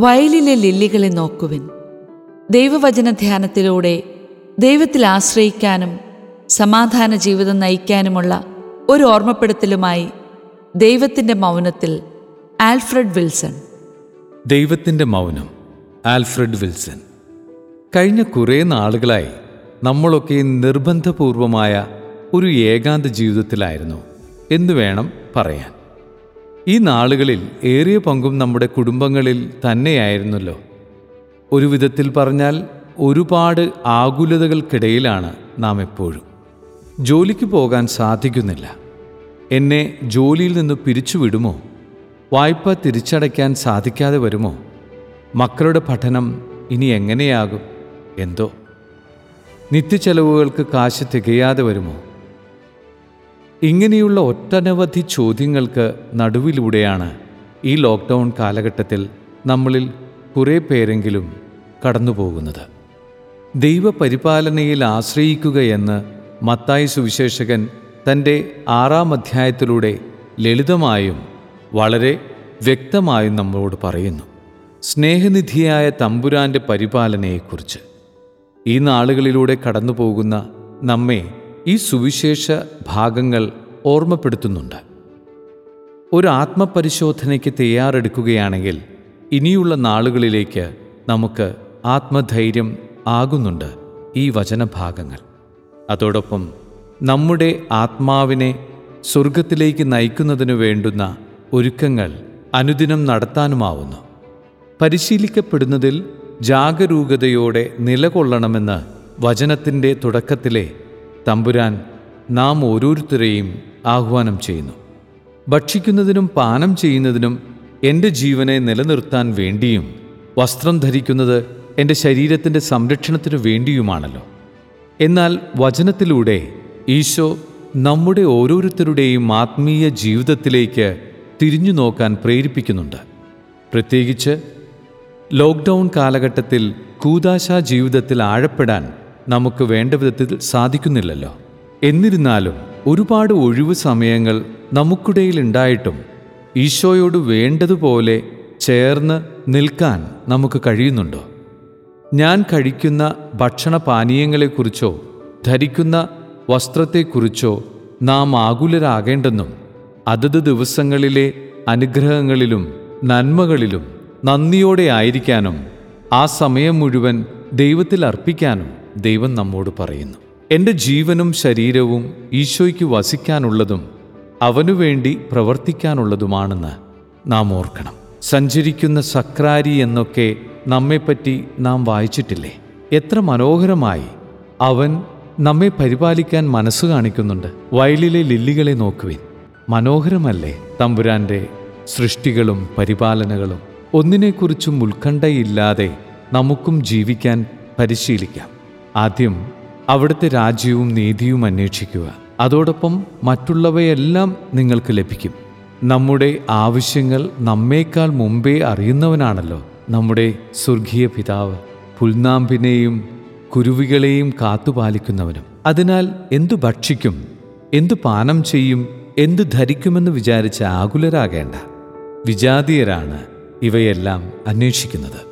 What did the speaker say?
വയലിലെ ലില്ലികളെ നോക്കുവിൻ. ദൈവവചന ധ്യാനത്തിലൂടെ ദൈവത്തിൽ ആശ്രയിക്കാനും സമാധാന ജീവിതം നയിക്കാനുമുള്ള ഒരു ഓർമ്മപ്പെടുത്തലുമായി ദൈവത്തിന്റെ മൗനത്തിൽ ആൽഫ്രഡ് വിൽസൺ. ദൈവത്തിന്റെ മൗനം ആൽഫ്രഡ് വിൽസൺ. കഴിഞ്ഞ കുറേ നാളുകളായി നമ്മളൊക്കെ നിർബന്ധപൂർവമായ ഒരു ഏകാന്ത ജീവിതത്തിലായിരുന്നു. എന്ന് വേണം പറയാൻ? ഈ നാളുകളിൽ ഏറിയ പങ്കും നമ്മുടെ കുടുംബങ്ങളിൽ തന്നെയായിരുന്നല്ലോ. ഒരു വിധത്തിൽ പറഞ്ഞാൽ ഒരുപാട് ആകുലതകൾക്കിടയിലാണ് നാം എപ്പോഴും. ജോലിക്ക് പോകാൻ സാധിക്കുന്നില്ല. എന്നെ ജോലിയിൽ നിന്ന് പിരിച്ചുവിടുമോ വായ്പ തിരിച്ചടയ്ക്കാൻ സാധിക്കാതെ വരുമോ? മക്കളുടെ പഠനം ഇനി എങ്ങനെയാകും? എന്തോ. നിത്യച്ചെലവുകൾക്ക് കാശ് തികയാതെ വരുമോ? ഇങ്ങനെയുള്ള ഒട്ടനവധി ചോദ്യങ്ങൾക്ക് നടുവിലൂടെയാണ് ഈ ലോക്ക്ഡൗൺ കാലഘട്ടത്തിൽ നമ്മളിൽ കുറേ പേരെങ്കിലും കടന്നുപോകുന്നത്. ദൈവപരിപാലനയിൽ ആശ്രയിക്കുകയെന്ന് മത്തായി സുവിശേഷകൻ തന്റെ ആറാം അധ്യായത്തിലൂടെ ലളിതമായും വളരെ വ്യക്തമായും നമ്മളോട് പറയുന്നു. സ്നേഹനിധിയായ തമ്പുരാന്റെ പരിപാലനയെക്കുറിച്ച്. ഈ നാളുകളിലൂടെ കടന്നു പോകുന്ന നമ്മെ ഈ സുവിശേഷ ഭാഗങ്ങൾ ഓർമ്മപ്പെടുത്തുന്നുണ്ട്. ഒരു ആത്മപരിശോധനയ്ക്ക് തയ്യാറെടുക്കുകയാണെങ്കിൽ ഇനിയുള്ള നാളുകളിലേക്ക് നമുക്ക് ആത്മധൈര്യം ആകുന്നുണ്ട് ഈ വചനഭാഗങ്ങൾ. അതോടൊപ്പം നമ്മുടെ ആത്മാവിനെ സ്വർഗത്തിലേക്ക് നയിക്കുന്നതിനു വേണ്ടുന്ന ഒരുക്കങ്ങൾ അനുദിനം നടത്താനുമാവുന്നു. പരിശീലിക്കപ്പെടുന്നതിൽ ജാഗരൂകതയോടെ നിലകൊള്ളണമെന്ന് വചനത്തിന്റെ തുടക്കത്തിലെ തമ്പുരാൻ നാം ഓരോരുത്തരെയും ആഹ്വാനം ചെയ്യുന്നു. ഭക്ഷിക്കുന്നതിനും പാനം ചെയ്യുന്നതിനും എന്റെ ജീവനെ നിലനിർത്താൻ വേണ്ടിയും വസ്ത്രം ധരിക്കുന്നത് എന്റെ ശരീരത്തിന്റെ സംരക്ഷണത്തിനു വേണ്ടിയുമാണല്ലോ. എന്നാൽ വചനത്തിലൂടെ ഈശോ നമ്മുടെ ഓരോരുത്തരുടെയും ആത്മീയ ജീവിതത്തിലേക്ക് തിരിഞ്ഞു നോക്കാൻ പ്രേരിപ്പിക്കുന്നുണ്ട്. പ്രത്യേകിച്ച് ലോക്ക്ഡൗൺ കാലഘട്ടത്തിൽ കൂതാശാ ജീവിതത്തിൽ ആഴപ്പെടാൻ നമുക്ക് വേണ്ട വിധത്തിൽ സാധിക്കുന്നില്ലല്ലോ. എന്നിരുന്നാലും ഒരുപാട് ഒഴിവു സമയങ്ങൾ നമുക്കിടയിൽ ഉണ്ടായിട്ടും ഈശോയോട് വേണ്ടതുപോലെ ചേർന്ന് നിൽക്കാൻ നമുക്ക് കഴിയുന്നുണ്ടോ? ഞാൻ കഴിക്കുന്ന ഭക്ഷണപാനീയങ്ങളെക്കുറിച്ചോ ധരിക്കുന്ന വസ്ത്രത്തെക്കുറിച്ചോ നാം ആകുലരാകേണ്ടെന്നും അതത് ദിവസങ്ങളിലെ അനുഗ്രഹങ്ങളിലും നന്മകളിലും നന്ദിയോടെ ആയിരിക്കാനും ആ സമയം മുഴുവൻ ദൈവത്തിൽ അർപ്പിക്കാനും ദൈവം നമ്മോട് പറയുന്നു. എന്റെ ജീവനും ശരീരവും ഈശോയ്ക്ക് വസിക്കാനുള്ളതും അവനു വേണ്ടി പ്രവർത്തിക്കാനുള്ളതുമാണെന്ന് നാം ഓർക്കണം. സഞ്ചരിക്കുന്ന സക്രാരി എന്നൊക്കെ നമ്മെപ്പറ്റി നാം വായിച്ചിട്ടില്ലേ? എത്ര മനോഹരമായി അവൻ നമ്മെ പരിപാലിക്കാൻ മനസ്സ് കാണിക്കുന്നുണ്ട്. വയലിലെ ലില്ലികളെ നോക്കുവിൻ. മനോഹരമല്ലേ തമ്പുരാന്റെ സൃഷ്ടികളും പരിപാലനകളും. ഒന്നിനെക്കുറിച്ചും ഉത്കണ്ഠയില്ലാതെ നമുക്കും ജീവിക്കാൻ പരിശീലിക്കാം. ആദ്യം അവിടുത്തെ രാജ്യവും നീതിയും അന്വേഷിക്കുക. അതോടൊപ്പം മറ്റുള്ളവയെല്ലാം നിങ്ങൾക്ക് ലഭിക്കും. നമ്മുടെ ആവശ്യങ്ങൾ നമ്മേക്കാൾ മുമ്പേ അറിയുന്നവനാണല്ലോ. നമ്മുടെ സ്വർഗീയ പിതാവ് പുൽനാമ്പിനെയും കുരുവികളെയും കാത്തുപാലിക്കുന്നവനും. അതിനാൽ എന്തു ഭക്ഷിക്കും എന്തു പാനം ചെയ്യും എന്തു ധരിക്കുമെന്ന് വിചാരിച്ച് ആകുലരാകേണ്ട വിജാതീയരാണ് ഇവയെല്ലാം അന്വേഷിക്കുന്നത്.